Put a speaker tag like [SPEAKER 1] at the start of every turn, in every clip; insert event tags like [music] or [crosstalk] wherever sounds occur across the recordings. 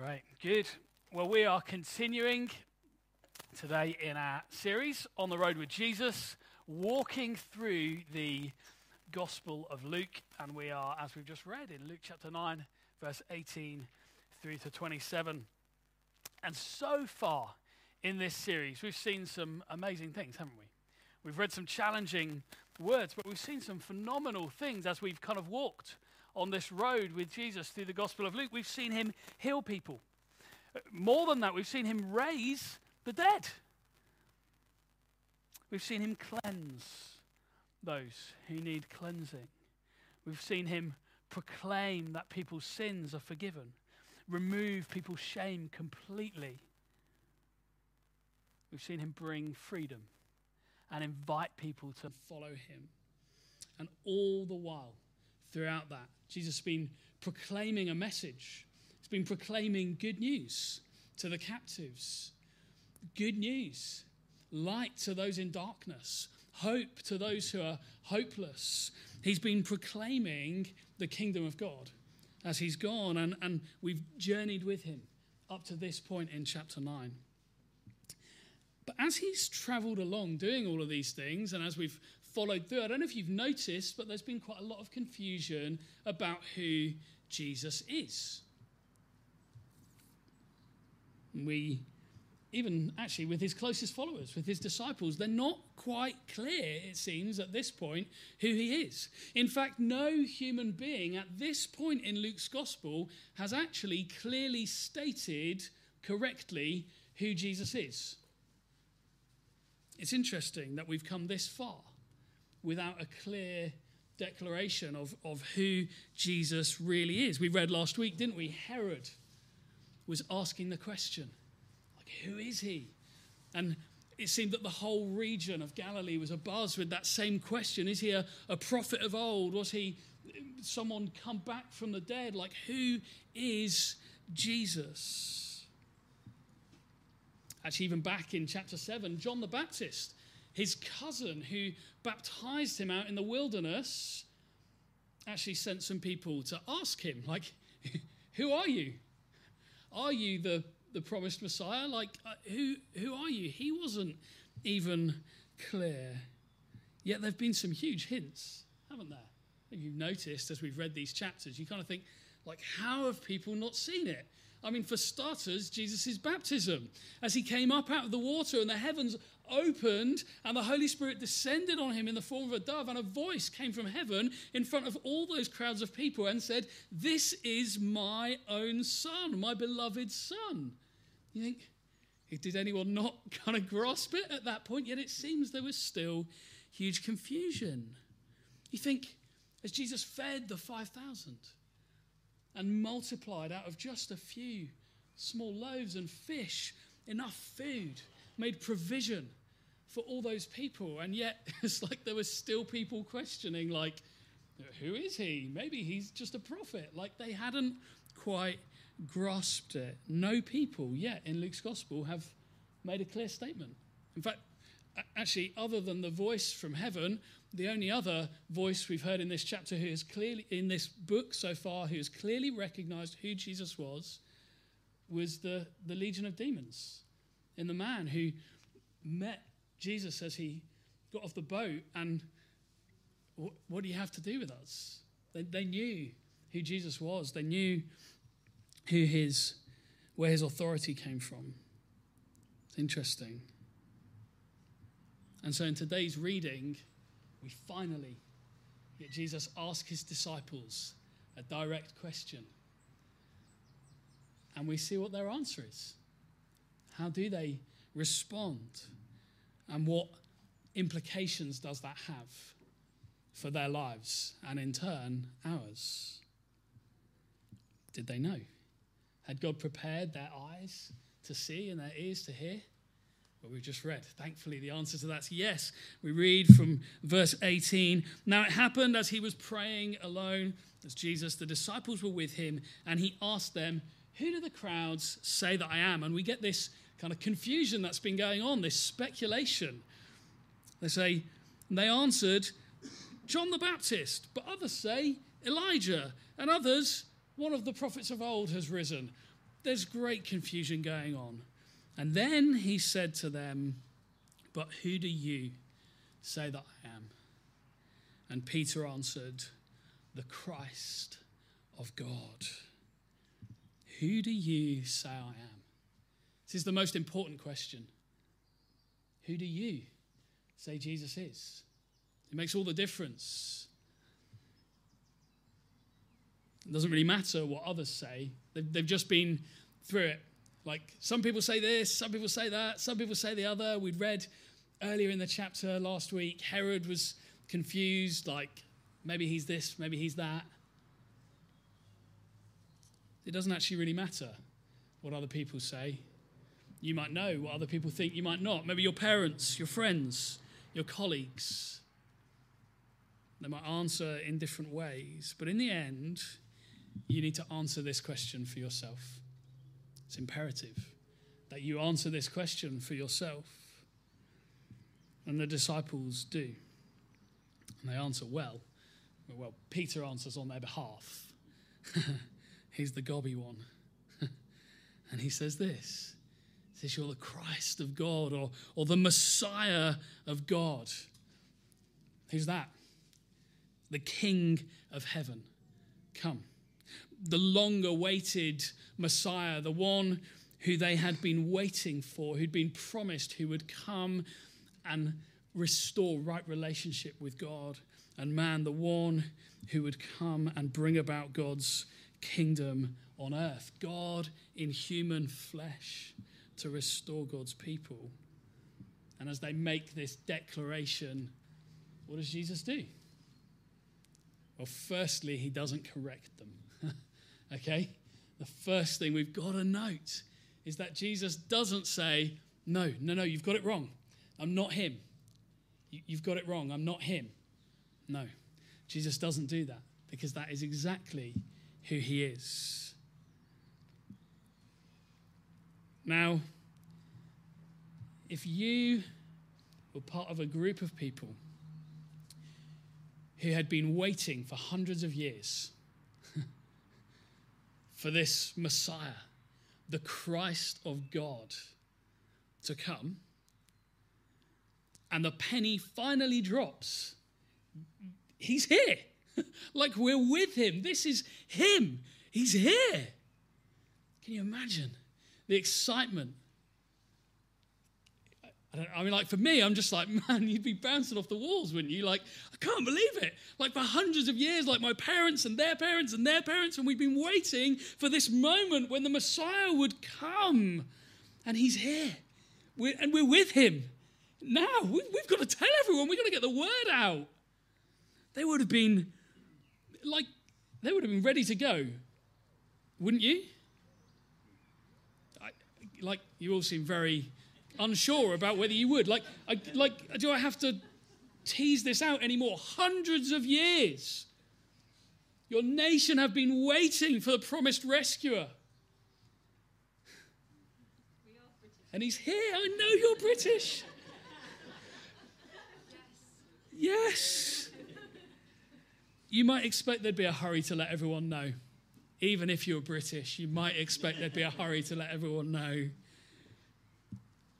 [SPEAKER 1] Great, good. Well, we are continuing today in our series on the road with Jesus, walking through the Gospel of Luke. And we are, as we've just read, in Luke chapter 9, verse 18 through to 27. And so far in this series, we've seen some amazing things, haven't we? We've read some challenging words, but we've seen some phenomenal things as we've kind of walked on this road with Jesus through the Gospel of Luke. We've seen him heal people. Uh, more than that, we've seen him raise the dead. We've seen him cleanse those who need cleansing. We've seen him proclaim that people's sins are forgiven, remove people's shame completely. We've seen him bring freedom and invite people to follow him. And all the while, throughout that, Jesus has been proclaiming a message. He's been proclaiming good news to the captives. Good news, light to those in darkness, hope to those who are hopeless. He's been proclaiming the kingdom of God as he's gone, and, and we've journeyed with him up to this point in chapter 9. But as he's traveled along doing all of these things, and as we've followed through, I don't know if you've noticed, but there's been quite a lot of confusion about who Jesus is. We, even actually with his closest followers, with his disciples, they're not quite clear, it seems, at this point, who he is. In fact, no human being at this point in Luke's gospel has actually clearly stated correctly who Jesus is. It's interesting that we've come this far without a clear declaration of, of who Jesus really is. We read last week, didn't we? Herod was asking the question, like, who is he? And it seemed that the whole region of Galilee was abuzz with that same question. Is he a, a prophet of old? Was he someone come back from the dead? Like, who is Jesus? Actually, even back in chapter 7, John the Baptist his cousin, who baptized him out in the wilderness, actually sent some people to ask him, like, [laughs] who are you? Are you the, the promised Messiah? Like, uh, who, who are you? He wasn't even clear. Yet there have been some huge hints, haven't there? You've noticed as we've read these chapters, you kind of think, like, how have people not seen it? I mean, for starters, Jesus' baptism. As he came up out of the water and the heavens opened and the Holy Spirit descended on him in the form of a dove, and a voice came from heaven in front of all those crowds of people and said, This is my own son, my beloved son. You think, did anyone not [laughs] kind of grasp it at that point? Yet it seems there was still huge confusion. You think, as Jesus fed the 5,000 and multiplied out of just a few small loaves and fish enough food, made provision for all those people. And yet, [laughs] it's like there were still people questioning, like, who is he? Maybe he's just a prophet. Like they hadn't quite grasped it. No people yet in Luke's gospel have made a clear statement. In fact, actually, other than the voice from heaven, the only other voice we've heard in this chapter who is clearly in this book so far who has clearly recognized who Jesus was was the, the legion of demons in the man who met Jesus as he got off the boat and what, what do you have to do with us? They, they knew who Jesus was. They knew who his, where his authority came from. It's interesting. And so in today's reading, we finally get Jesus ask his disciples a direct question. And we see what their answer is. How do they respond? And what implications does that have for their lives and in turn ours? Did they know? Had God prepared their eyes to see and their ears to hear? What we've just read. Thankfully, the answer to that's yes. We read from verse 18. Now it happened as he was praying alone, as Jesus, the disciples were with him, and he asked them, Who do the crowds say that I am? And we get this kind of confusion that's been going on, this speculation. They say, and they answered, John the Baptist, but others say Elijah, and others, one of the prophets of old has risen. there's great confusion going on. And then he said to them, But who do you say that I am? And Peter answered, The Christ of God. Who do you say I am? This is the most important question. Who do you say Jesus is? It makes all the difference. It doesn't really matter what others say, they've, they've just been through it. Like some people say this, some people say that, some people say the other. We'd read earlier in the chapter last week, Herod was confused, like maybe he's this, maybe he's that. It doesn't actually really matter what other people say. You might know what other people think, you might not. Maybe your parents, your friends, your colleagues. They might answer in different ways. But in the end, you need to answer this question for yourself. It's imperative that you answer this question for yourself. And the disciples do. And they answer well. Well, Peter answers on their behalf. [laughs] He's the gobby one. [laughs] and he says this He says, You're the Christ of God or, or the Messiah of God. Who's that? The King of heaven. Come the long awaited Messiah, the one who they had been waiting for, who'd been promised, who would come and restore right relationship with God and man, the one who would come and bring about God's kingdom on earth. God in human flesh to restore God's people. And as they make this declaration, what does Jesus do? Well, firstly, he doesn't correct them. [laughs] Okay? The first thing we've got to note is that Jesus doesn't say, No, no, no, you've got it wrong. I'm not him. You've got it wrong. I'm not him. No, Jesus doesn't do that because that is exactly who he is. Now, if you were part of a group of people who had been waiting for hundreds of years [laughs] for this Messiah, the Christ of God, to come. And the penny finally drops. He's here. [laughs] like we're with him. This is him. He's here. Can you imagine the excitement I, I, mean, like for me, I'm just like, [laughs] man, you'd be bouncing off the walls, wouldn't you? Like, I can't believe it. Like for hundreds of years, like my parents and their parents and their parents, and we've been waiting for this moment when the Messiah would come, and He's here, we're, and we're with Him. Now we, we've got to tell everyone. We've got to get the word out. They would have been like, they would have been ready to go, wouldn't you? Like you all seem very unsure about whether you would. Like, I, like, do I have to tease this out anymore? Hundreds of years. Your nation have been waiting for the promised rescuer. And he's here. I know you're British. Yes. Yes. You might expect there'd be a hurry to let everyone know. Even if you're British, you might expect there'd be a hurry to let everyone know.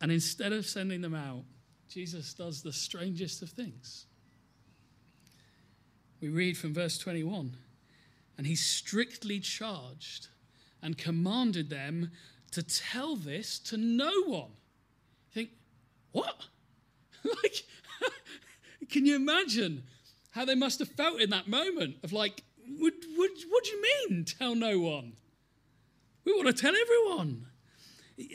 [SPEAKER 1] And instead of sending them out, Jesus does the strangest of things. We read from verse 21 and he strictly charged and commanded them to tell this to no one. You think, what? [laughs] like, [laughs] can you imagine how they must have felt in that moment of like, what, what, what do you mean, tell no one? We want to tell everyone.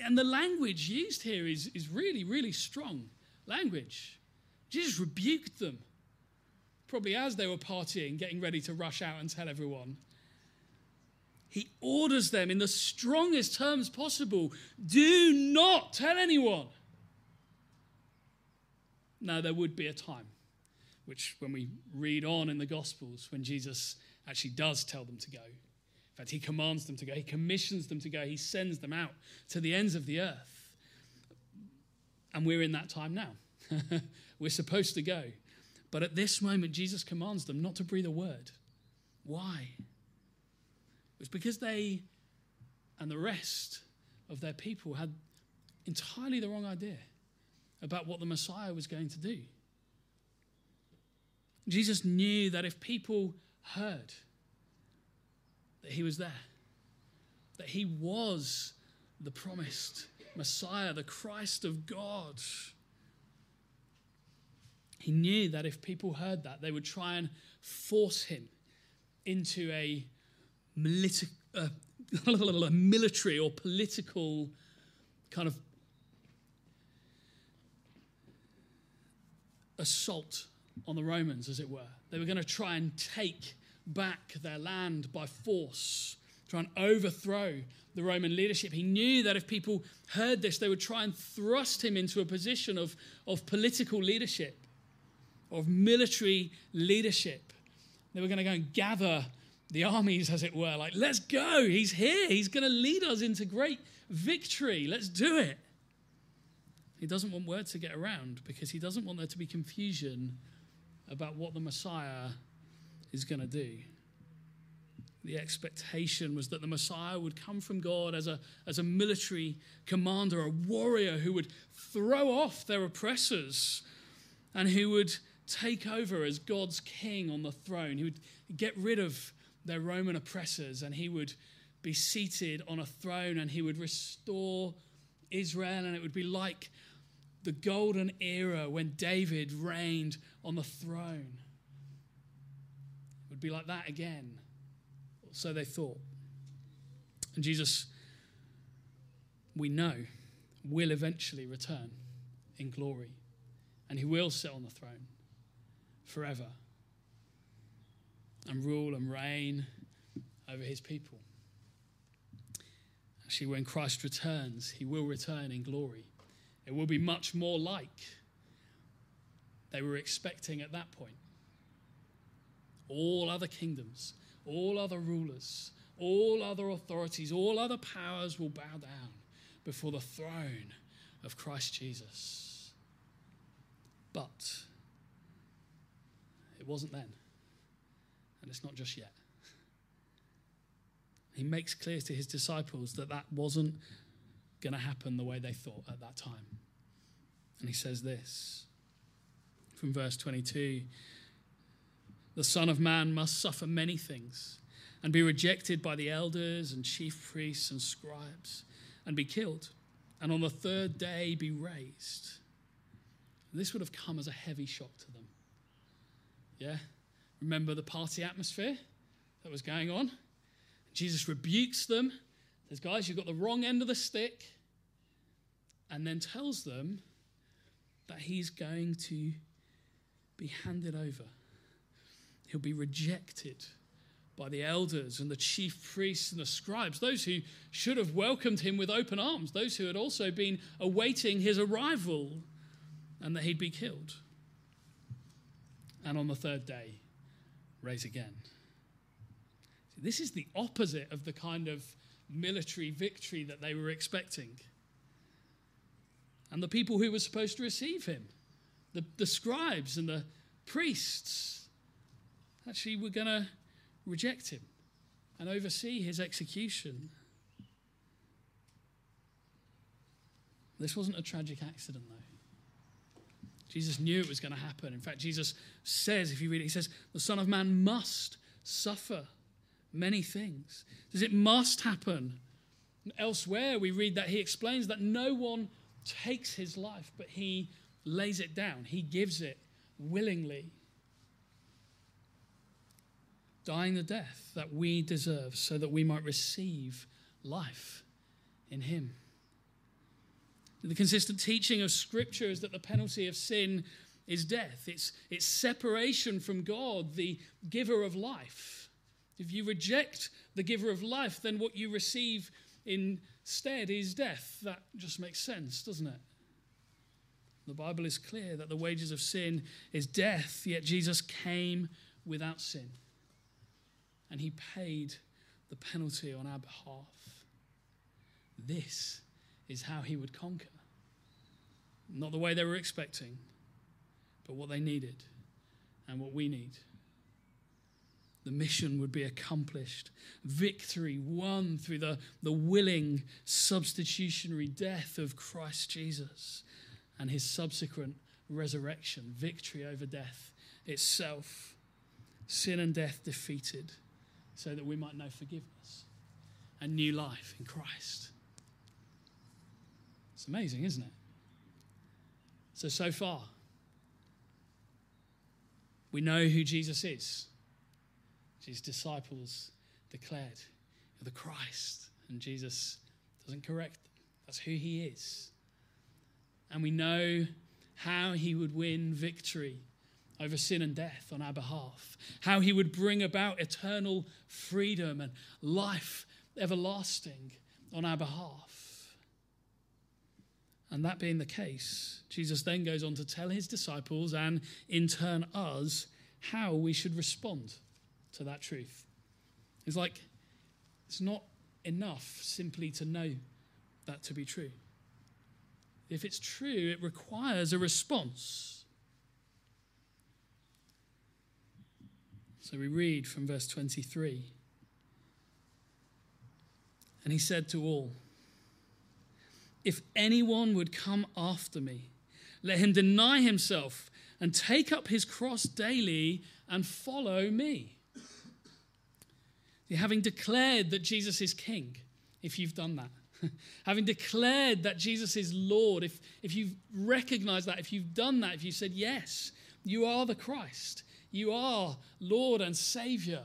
[SPEAKER 1] And the language used here is, is really, really strong language. Jesus rebuked them, probably as they were partying, getting ready to rush out and tell everyone. He orders them in the strongest terms possible do not tell anyone. Now, there would be a time, which when we read on in the Gospels, when Jesus actually does tell them to go, in fact, he commands them to go, he commissions them to go, he sends them out to the ends of the earth. And we're in that time now. [laughs] we're supposed to go. But at this moment, Jesus commands them not to breathe a word. Why? It's because they, and the rest of their people had entirely the wrong idea about what the Messiah was going to do. Jesus knew that if people heard that he was there, that he was the promised Messiah, the Christ of God, he knew that if people heard that, they would try and force him into a, uh, a [laughs] military or political kind of assault on the Romans, as it were. They were going to try and take back their land by force, try and overthrow the Roman leadership. He knew that if people heard this, they would try and thrust him into a position of, of political leadership, of military leadership. They were going to go and gather the armies, as it were, like, let's go. He's here. He's going to lead us into great victory. Let's do it. He doesn't want word to get around because he doesn't want there to be confusion about what the Messiah is going to do. The expectation was that the Messiah would come from God as a, as a military commander, a warrior who would throw off their oppressors and who would take over as God's king on the throne. He would get rid of their Roman oppressors and he would be seated on a throne and he would restore Israel, and it would be like the golden era when David reigned on the throne. It would be like that again. So they thought. And Jesus, we know, will eventually return in glory. And he will sit on the throne forever and rule and reign over his people. Actually, when Christ returns, he will return in glory. It will be much more like they were expecting at that point. All other kingdoms, all other rulers, all other authorities, all other powers will bow down before the throne of Christ Jesus. But it wasn't then, and it's not just yet. He makes clear to his disciples that that wasn't going to happen the way they thought at that time. And he says this from verse 22 The Son of Man must suffer many things and be rejected by the elders and chief priests and scribes and be killed, and on the third day be raised. This would have come as a heavy shock to them. Yeah? Remember the party atmosphere that was going on? Jesus rebukes them, says, Guys, you've got the wrong end of the stick, and then tells them that he's going to be handed over. He'll be rejected by the elders and the chief priests and the scribes, those who should have welcomed him with open arms, those who had also been awaiting his arrival, and that he'd be killed. And on the third day, raise again. This is the opposite of the kind of military victory that they were expecting. And the people who were supposed to receive him, the, the scribes and the priests, actually were going to reject him and oversee his execution. This wasn't a tragic accident, though. Jesus knew it was going to happen. In fact, Jesus says, if you read it, he says, the Son of Man must suffer many things. Does it must happen? Elsewhere, we read that he explains that no one takes his life, but he lays it down, he gives it willingly. Dying the death that we deserve so that we might receive life in him. The consistent teaching of Scripture is that the penalty of sin is death. It's, it's separation from God, the giver of life. If you reject the giver of life, then what you receive instead is death. That just makes sense, doesn't it? The Bible is clear that the wages of sin is death, yet Jesus came without sin. And he paid the penalty on our behalf. This is how he would conquer. Not the way they were expecting, but what they needed and what we need. The mission would be accomplished. Victory won through the, the willing substitutionary death of Christ Jesus and his subsequent resurrection. Victory over death itself. Sin and death defeated so that we might know forgiveness and new life in Christ. It's amazing, isn't it? So, so far, we know who Jesus is. His disciples declared, You're the Christ. And Jesus doesn't correct them. That's who he is. And we know how he would win victory over sin and death on our behalf, how he would bring about eternal freedom and life everlasting on our behalf. And that being the case, Jesus then goes on to tell his disciples and in turn us how we should respond to that truth. It's like it's not enough simply to know that to be true. If it's true, it requires a response. So we read from verse 23. And he said to all, If anyone would come after me, let him deny himself and take up his cross daily and follow me. Having declared that Jesus is king, if you've done that, [laughs] having declared that Jesus is Lord, if, if you've recognized that, if you've done that, if you said, Yes, you are the Christ, you are Lord and Savior,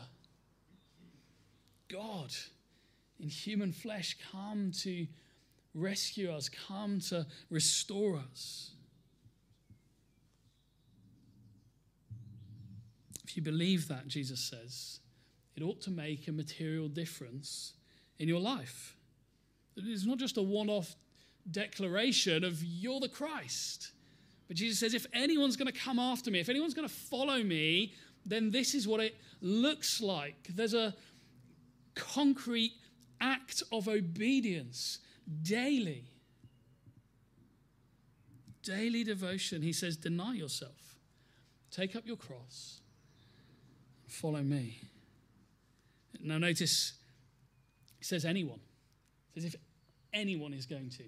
[SPEAKER 1] God in human flesh come to rescue us, come to restore us. If you believe that, Jesus says, it ought to make a material difference in your life. It's not just a one off declaration of you're the Christ. But Jesus says, if anyone's going to come after me, if anyone's going to follow me, then this is what it looks like. There's a concrete act of obedience daily. Daily devotion. He says, deny yourself, take up your cross, follow me. Now, notice he says anyone. He says if anyone is going to.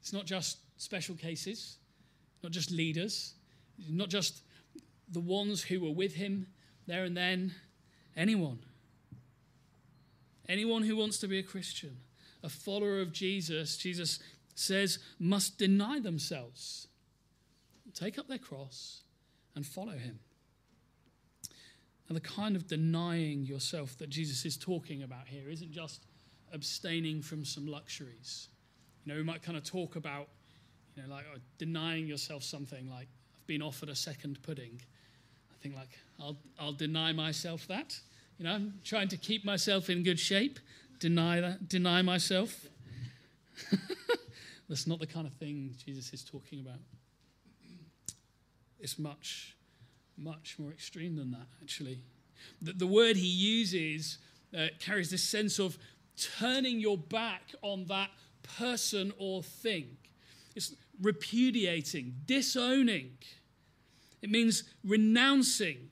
[SPEAKER 1] It's not just special cases, not just leaders, not just the ones who were with him there and then. Anyone. Anyone who wants to be a Christian, a follower of Jesus, Jesus says, must deny themselves, take up their cross, and follow him. And the kind of denying yourself that Jesus is talking about here isn't just abstaining from some luxuries. You know, we might kind of talk about, you know, like uh, denying yourself something like, I've been offered a second pudding. I think, like, I'll, I'll deny myself that. You know, I'm trying to keep myself in good shape, deny that, deny myself. [laughs] That's not the kind of thing Jesus is talking about. It's much, much more extreme than that, actually. The, the word he uses uh, carries this sense of turning your back on that person or thing. It's repudiating, disowning. It means renouncing.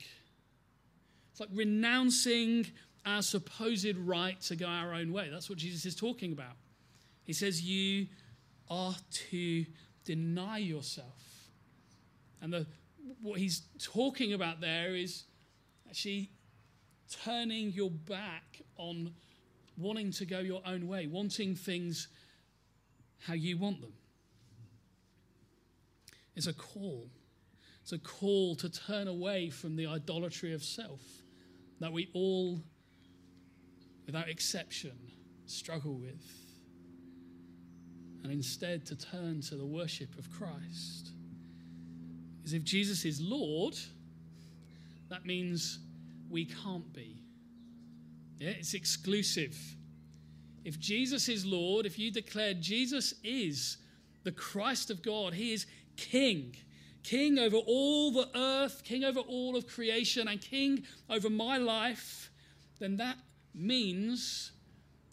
[SPEAKER 1] It's like renouncing our supposed right to go our own way. That's what Jesus is talking about. He says, You are to deny yourself. And the, what he's talking about there is actually turning your back on wanting to go your own way, wanting things how you want them. It's a call. It's a call to turn away from the idolatry of self that we all, without exception, struggle with, and instead to turn to the worship of Christ. Because if Jesus is Lord, that means we can't be. Yeah, it's exclusive. If Jesus is Lord, if you declare Jesus is the Christ of God, He is King king over all the earth, king over all of creation, and king over my life, then that means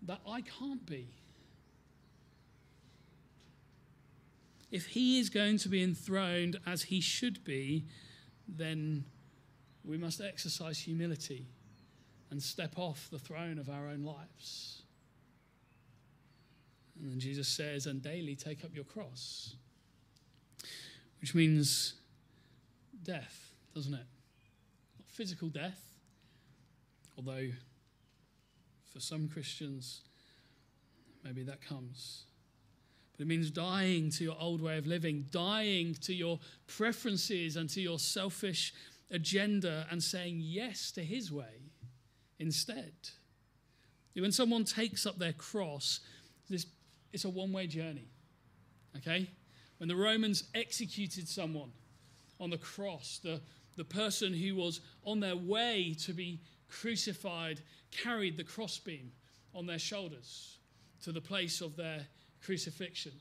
[SPEAKER 1] that I can't be. If he is going to be enthroned as he should be, then we must exercise humility and step off the throne of our own lives. And then Jesus says, and daily take up your cross, which means death, doesn't it? Not physical death, although for some Christians, maybe that comes. But it means dying to your old way of living, dying to your preferences and to your selfish agenda, and saying yes to His way instead. When someone takes up their cross, this, it's a one way journey. Okay? When the Romans executed someone on the cross, the, the person who was on their way to be crucified carried the crossbeam on their shoulders to the place of their crucifixion.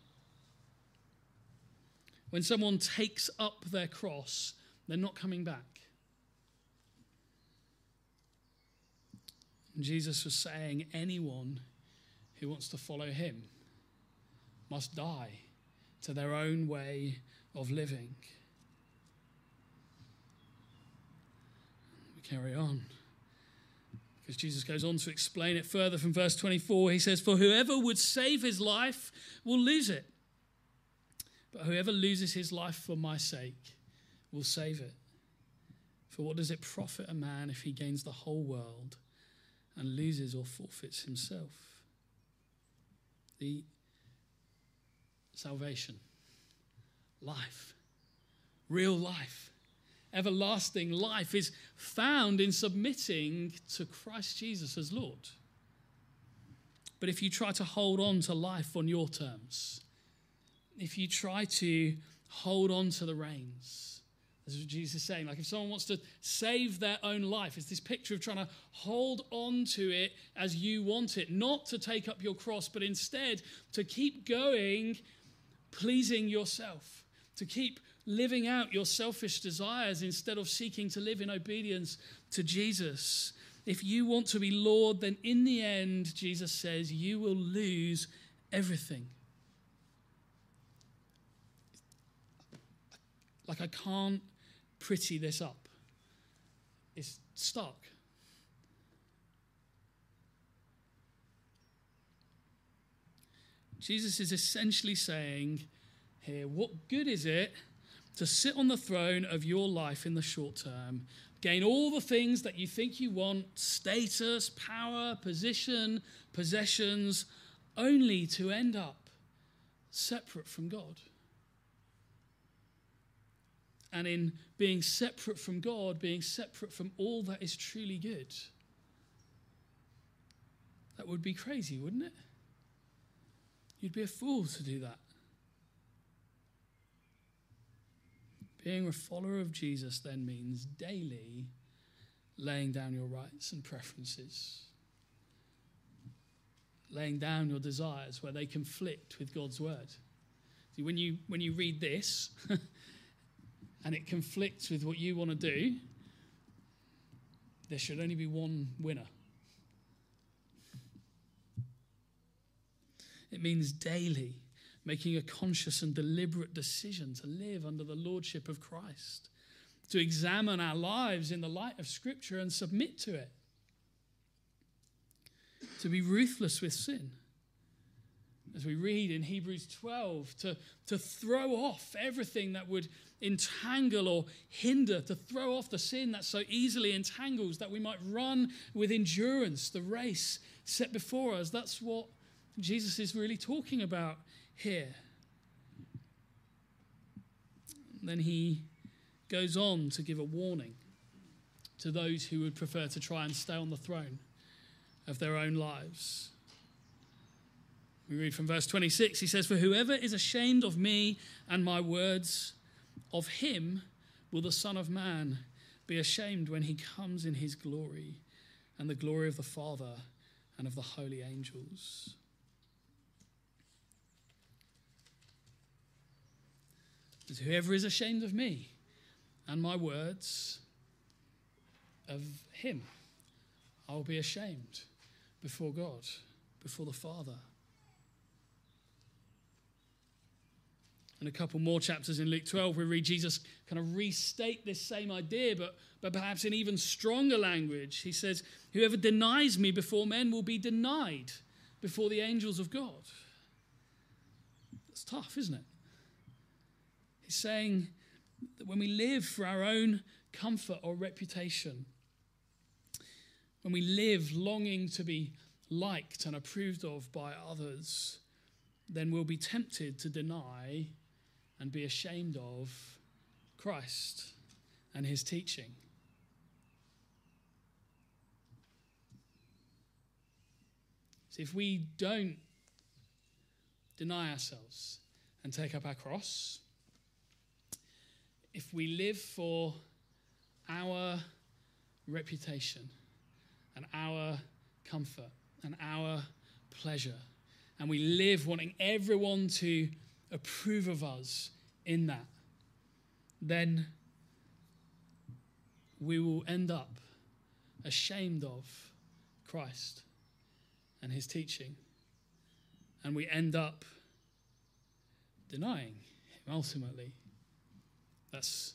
[SPEAKER 1] When someone takes up their cross, they're not coming back. And Jesus was saying anyone who wants to follow him must die to their own way of living. We carry on. Because Jesus goes on to explain it further from verse 24. He says, For whoever would save his life will lose it. But whoever loses his life for my sake will save it. For what does it profit a man if he gains the whole world and loses or forfeits himself? The salvation, life, real life everlasting life is found in submitting to Christ Jesus as Lord. But if you try to hold on to life on your terms, if you try to hold on to the reins, that's what Jesus is saying. Like if someone wants to save their own life, it's this picture of trying to hold on to it as you want it, not to take up your cross, but instead to keep going, pleasing yourself, to keep living out your selfish desires instead of seeking to live in obedience to Jesus. If you want to be Lord, then in the end, Jesus says, you will lose everything. Like, I can't pretty this up. It's stark. Jesus is essentially saying here, what good is it to sit on the throne of your life in the short term, gain all the things that you think you want status, power, position, possessions only to end up separate from God. And in being separate from God, being separate from all that is truly good. That would be crazy, wouldn't it? You'd be a fool to do that. Being a follower of Jesus then means daily laying down your rights and preferences, laying down your desires where they conflict with God's word. See, when you, when you read this [laughs] and it conflicts with what you want to do, there should only be one winner. It means daily making a conscious and deliberate decision to live under the lordship of Christ, to examine our lives in the light of Scripture and submit to it, to be ruthless with sin. As we read in Hebrews 12, to, to throw off everything that would entangle or hinder, to throw off the sin that so easily entangles, that we might run with endurance the race set before us. That's what Jesus is really talking about here. Then he goes on to give a warning to those who would prefer to try and stay on the throne of their own lives. We read from verse 26, he says, For whoever is ashamed of me and my words, of him will the Son of Man be ashamed when he comes in his glory and the glory of the Father and of the holy angels. That whoever is ashamed of me and my words, of him, I will be ashamed before God, before the Father. And a couple more chapters in Luke 12, we read Jesus kind of restate this same idea, but, but perhaps in even stronger language. He says, Whoever denies me before men will be denied before the angels of God. That's tough, isn't it? He's saying that when we live for our own comfort or reputation, when we live longing to be liked and approved of by others, then we'll be tempted to deny and be ashamed of Christ and his teaching. So if we don't deny ourselves and take up our cross, if we live for our reputation and our comfort and our pleasure, and we live wanting everyone to approve of us in that, then we will end up ashamed of Christ and his teaching. And we end up denying him ultimately. That's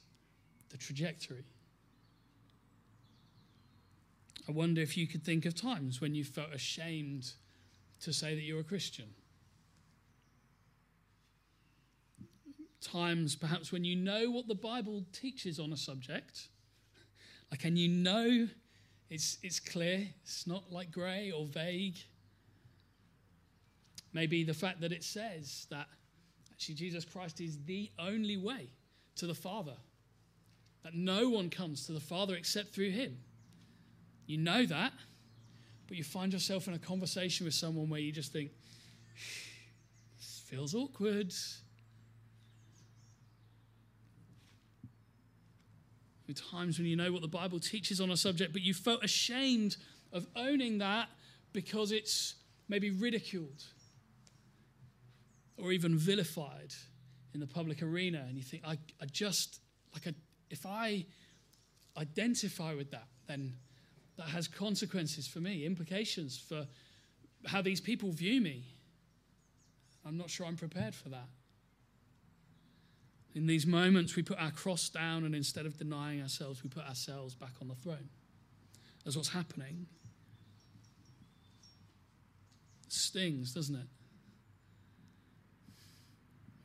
[SPEAKER 1] the trajectory. I wonder if you could think of times when you felt ashamed to say that you're a Christian. Times perhaps when you know what the Bible teaches on a subject, like, and you know it's, it's clear, it's not like grey or vague. Maybe the fact that it says that actually Jesus Christ is the only way to the Father, that no one comes to the Father except through him. You know that, but you find yourself in a conversation with someone where you just think, this feels awkward. times when you know what the Bible teaches on a subject, but you felt ashamed of owning that because it's maybe ridiculed or even vilified in the public arena. And you think, I, I just, like, a, if I identify with that, then that has consequences for me, implications for how these people view me. I'm not sure I'm prepared for that. In these moments, we put our cross down, and instead of denying ourselves, we put ourselves back on the throne. That's what's happening. It stings, doesn't it?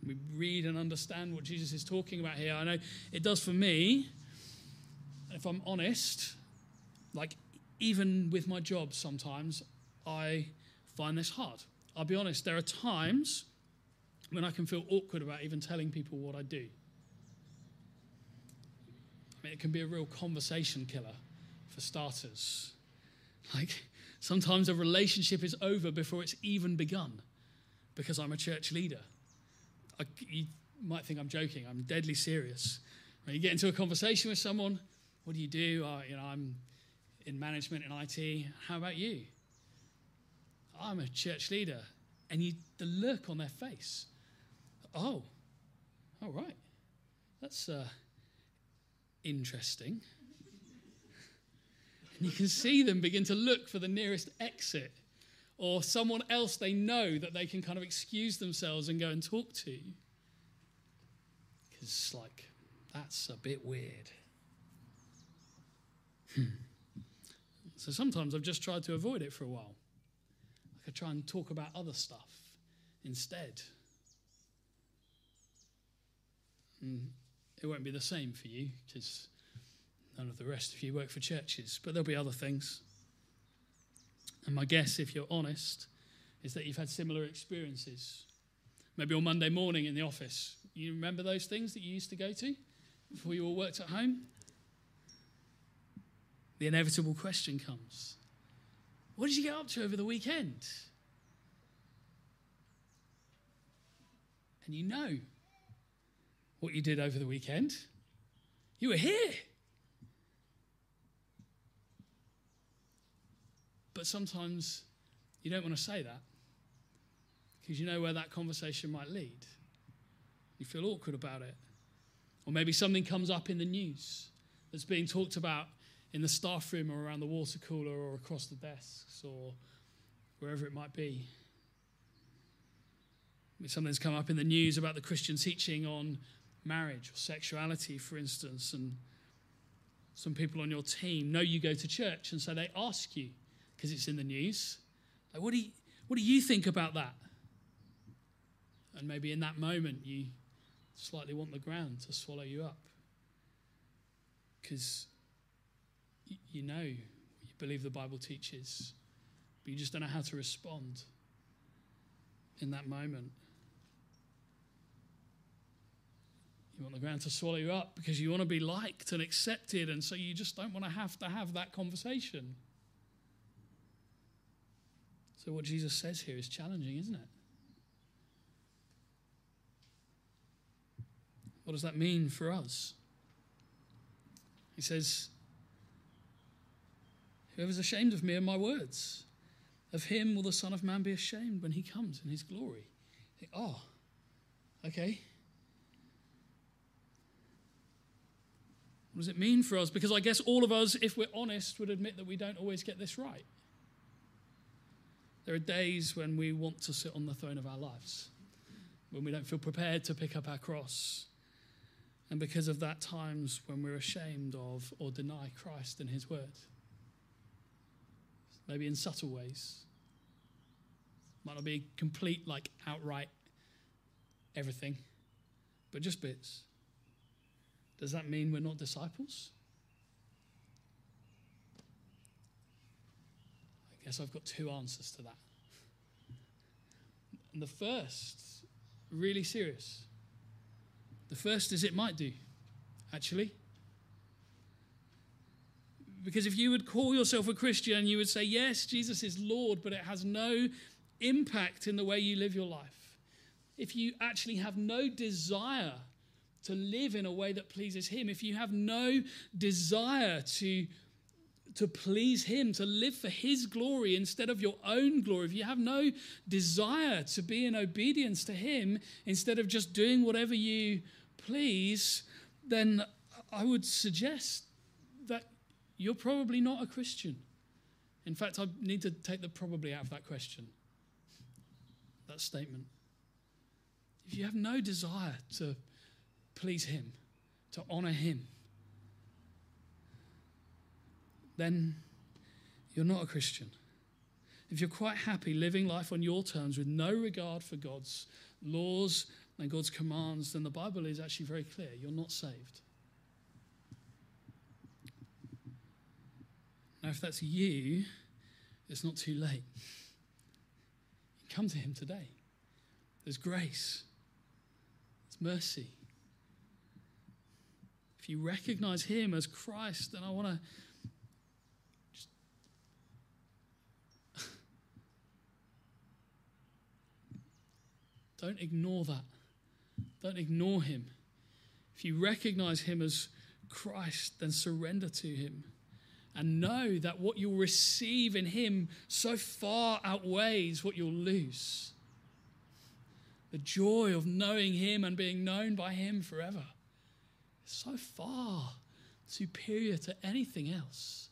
[SPEAKER 1] We read and understand what Jesus is talking about here. I know it does for me. If I'm honest, like even with my job, sometimes I find this hard. I'll be honest, there are times when I can feel awkward about even telling people what I do. I mean, it can be a real conversation killer for starters. Like, sometimes a relationship is over before it's even begun because I'm a church leader. I, you might think I'm joking, I'm deadly serious. When you get into a conversation with someone, what do you do? Oh, you know, I'm in management and IT. How about you? I'm a church leader. And you, the look on their face, oh, all right, that's uh, interesting. and you can see them begin to look for the nearest exit or someone else they know that they can kind of excuse themselves and go and talk to. Because, like, that's a bit weird. Hmm. So sometimes I've just tried to avoid it for a while. I could try and talk about other stuff instead. And it won't be the same for you because none of the rest of you work for churches, but there'll be other things. And my guess, if you're honest, is that you've had similar experiences. Maybe on Monday morning in the office. You remember those things that you used to go to before you all worked at home? the inevitable question comes What did you get up to over the weekend? And you know what you did over the weekend. You were here. But sometimes you don't want to say that because you know where that conversation might lead. You feel awkward about it. Or maybe something comes up in the news that's being talked about in the staff room or around the water cooler or across the desks or wherever it might be. Maybe something's come up in the news about the Christian teaching on marriage or sexuality, for instance, and some people on your team know you go to church, and so they ask you because it's in the news, like, what do you, what do you think about that? And maybe in that moment you slightly want the ground to swallow you up because you know you believe the Bible teaches, but you just don't know how to respond in that moment. You want the ground to swallow you up because you want to be liked and accepted, and so you just don't want to have to have that conversation. So, what Jesus says here is challenging, isn't it? What does that mean for us? He says, Whoever's ashamed of me and my words, of him will the Son of Man be ashamed when he comes in his glory. Think, oh, okay. What does it mean for us? Because I guess all of us, if we're honest, would admit that we don't always get this right. There are days when we want to sit on the throne of our lives, when we don't feel prepared to pick up our cross. And because of that, times when we're ashamed of or deny Christ and His word. Maybe in subtle ways. Might not be complete, like outright everything, but just bits. Does that mean we're not disciples? Guess I've got two answers to that. And the first, really serious. The first is it might do, actually. Because if you would call yourself a Christian, you would say, Yes, Jesus is Lord, but it has no impact in the way you live your life. If you actually have no desire to live in a way that pleases Him, if you have no desire to, to please Him, to live for His glory instead of your own glory, if you have no desire to be in obedience to Him instead of just doing whatever you please, then I would suggest that you're probably not a Christian. In fact, I need to take the probably out of that question, that statement. If you have no desire to please Him, to honor Him, then you're not a Christian. If you're quite happy living life on your terms with no regard for God's laws and God's commands, then the Bible is actually very clear you're not saved. Now, if that's you, it's not too late. Come to Him today. There's grace, there's mercy, if you recognize Him as Christ, then I want to Don't ignore that. Don't ignore Him. If you recognize Him as Christ, then surrender to Him and know that what you'll receive in Him so far outweighs what you'll lose. The joy of knowing Him and being known by Him forever is so far superior to anything else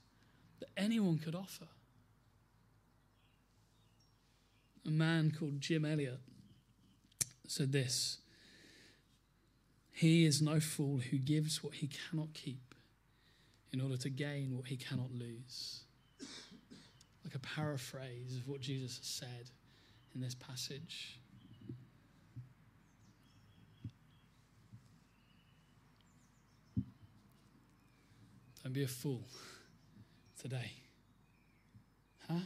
[SPEAKER 1] that anyone could offer. A man called Jim Elliot said this He is no fool who gives what he cannot keep in order to gain what he cannot lose. Like a paraphrase of what Jesus has said in this passage. Don't be a fool today. Huh?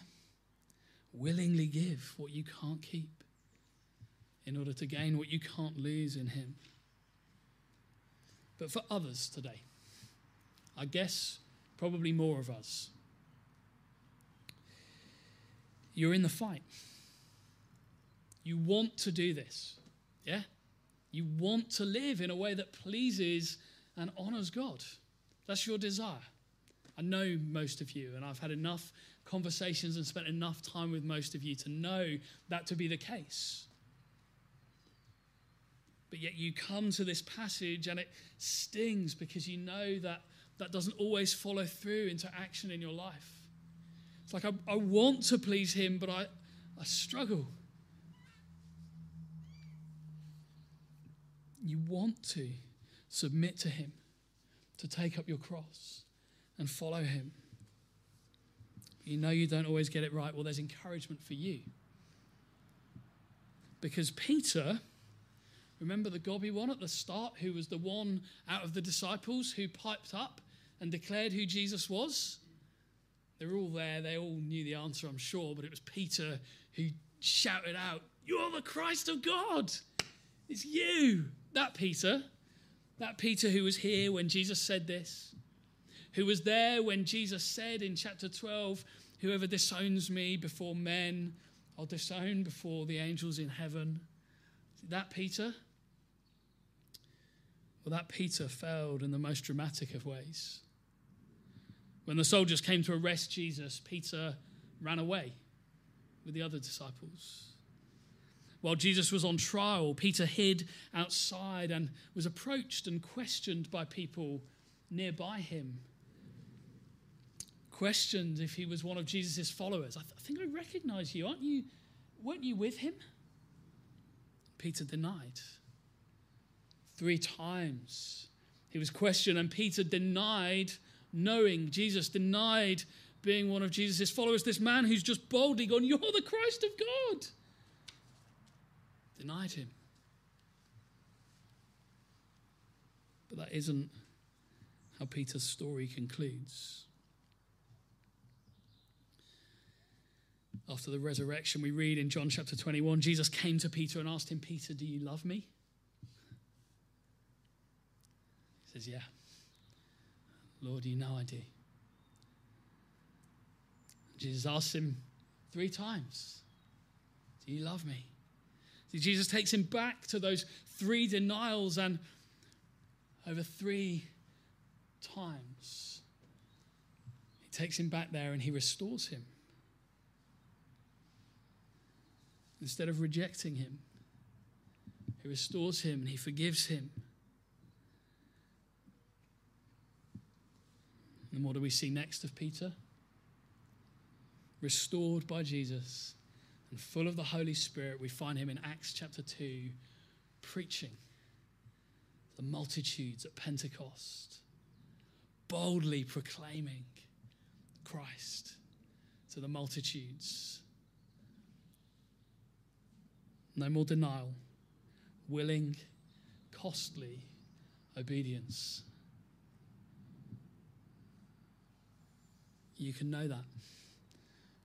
[SPEAKER 1] Willingly give what you can't keep in order to gain what you can't lose in Him. But for others today, I guess probably more of us, you're in the fight. You want to do this, yeah? You want to live in a way that pleases and honors God. That's your desire. I know most of you, and I've had enough conversations and spent enough time with most of you to know that to be the case. But yet you come to this passage and it stings because you know that that doesn't always follow through into action in your life. It's like I, I want to please Him, but I, I struggle. You want to submit to Him, to take up your cross and follow Him. You know you don't always get it right. Well, there's encouragement for you. Because Peter, remember the gobby one at the start, who was the one out of the disciples who piped up and declared who Jesus was? They're all there. They all knew the answer, I'm sure, but it was Peter who shouted out, You're the Christ of God. It's you. That Peter. That Peter who was here when Jesus said this. Who was there when Jesus said in chapter 12, Whoever disowns me before men, I'll disown before the angels in heaven. That Peter? That Peter failed in the most dramatic of ways. When the soldiers came to arrest Jesus, Peter ran away with the other disciples. While Jesus was on trial, Peter hid outside and was approached and questioned by people nearby him. Questioned if he was one of Jesus' followers. I, th- I think I recognize you. Aren't you? Weren't you with him? Peter denied. Three times he was questioned, and Peter denied knowing Jesus, denied being one of Jesus' followers. This man who's just boldly gone, You're the Christ of God, denied him. But that isn't how Peter's story concludes. After the resurrection, we read in John chapter 21 Jesus came to Peter and asked him, Peter, do you love me? He says, Yeah. Lord, you know I do. Jesus asks him three times, Do you love me? See, Jesus takes him back to those three denials, and over three times, he takes him back there and he restores him. Instead of rejecting him, he restores him and he forgives him. And what do we see next of Peter? Restored by Jesus and full of the Holy Spirit, we find him in Acts chapter 2 preaching the multitudes at Pentecost, boldly proclaiming Christ to the multitudes. No more denial, willing, costly obedience. You can know that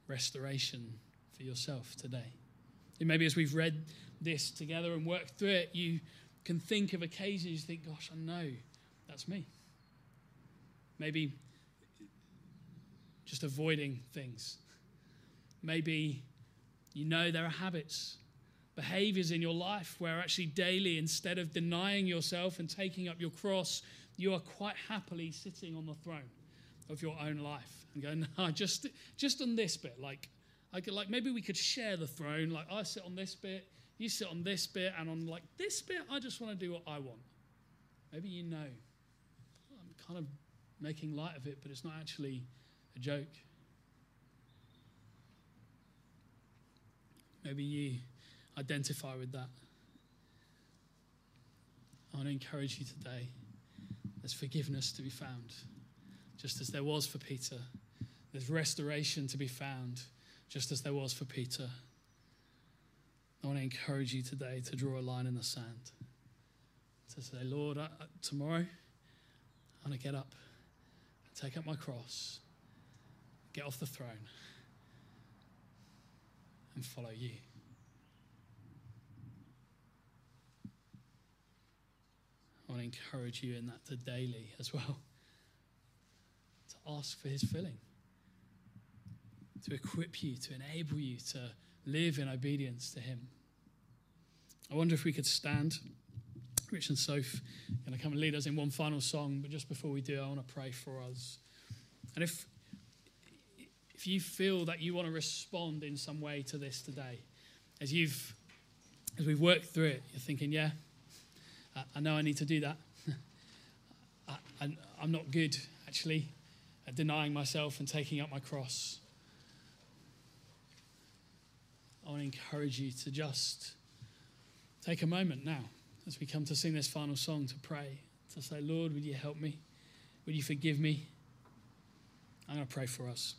[SPEAKER 1] restoration for yourself today. And maybe as we've read this together and worked through it, you can think of occasions you think, gosh, I know that's me. Maybe just avoiding things. Maybe you know there are habits, behaviors in your life where actually daily, instead of denying yourself and taking up your cross, you are quite happily sitting on the throne of your own life and go, no, just just on this bit. Like, I could, like maybe we could share the throne. Like I sit on this bit, you sit on this bit, and on like this bit, I just want to do what I want. Maybe you know. I'm kind of making light of it, but it's not actually a joke. Maybe you identify with that. I want to encourage you today. There's forgiveness to be found, just as there was for Peter. There's restoration to be found, just as there was for Peter. I want to encourage you today to draw a line in the sand. To say, Lord, I, tomorrow I want to get up, take up my cross, get off the throne, and follow you. I want to encourage you in that to daily as well. Ask for his filling to equip you, to enable you to live in obedience to Him. I wonder if we could stand. Rich and Soph going to come and lead us in one final song, but just before we do, I want to pray for us. And if if you feel that you want to respond in some way to this today, as you've as we've worked through it, you're thinking, yeah, I, I know I need to do that. [laughs] I, I, I'm not good actually at denying myself and taking up my cross. I want to encourage you to just take a moment now as we come to sing this final song to pray, to say, Lord, would you help me? Would you forgive me? I'm going to pray for us.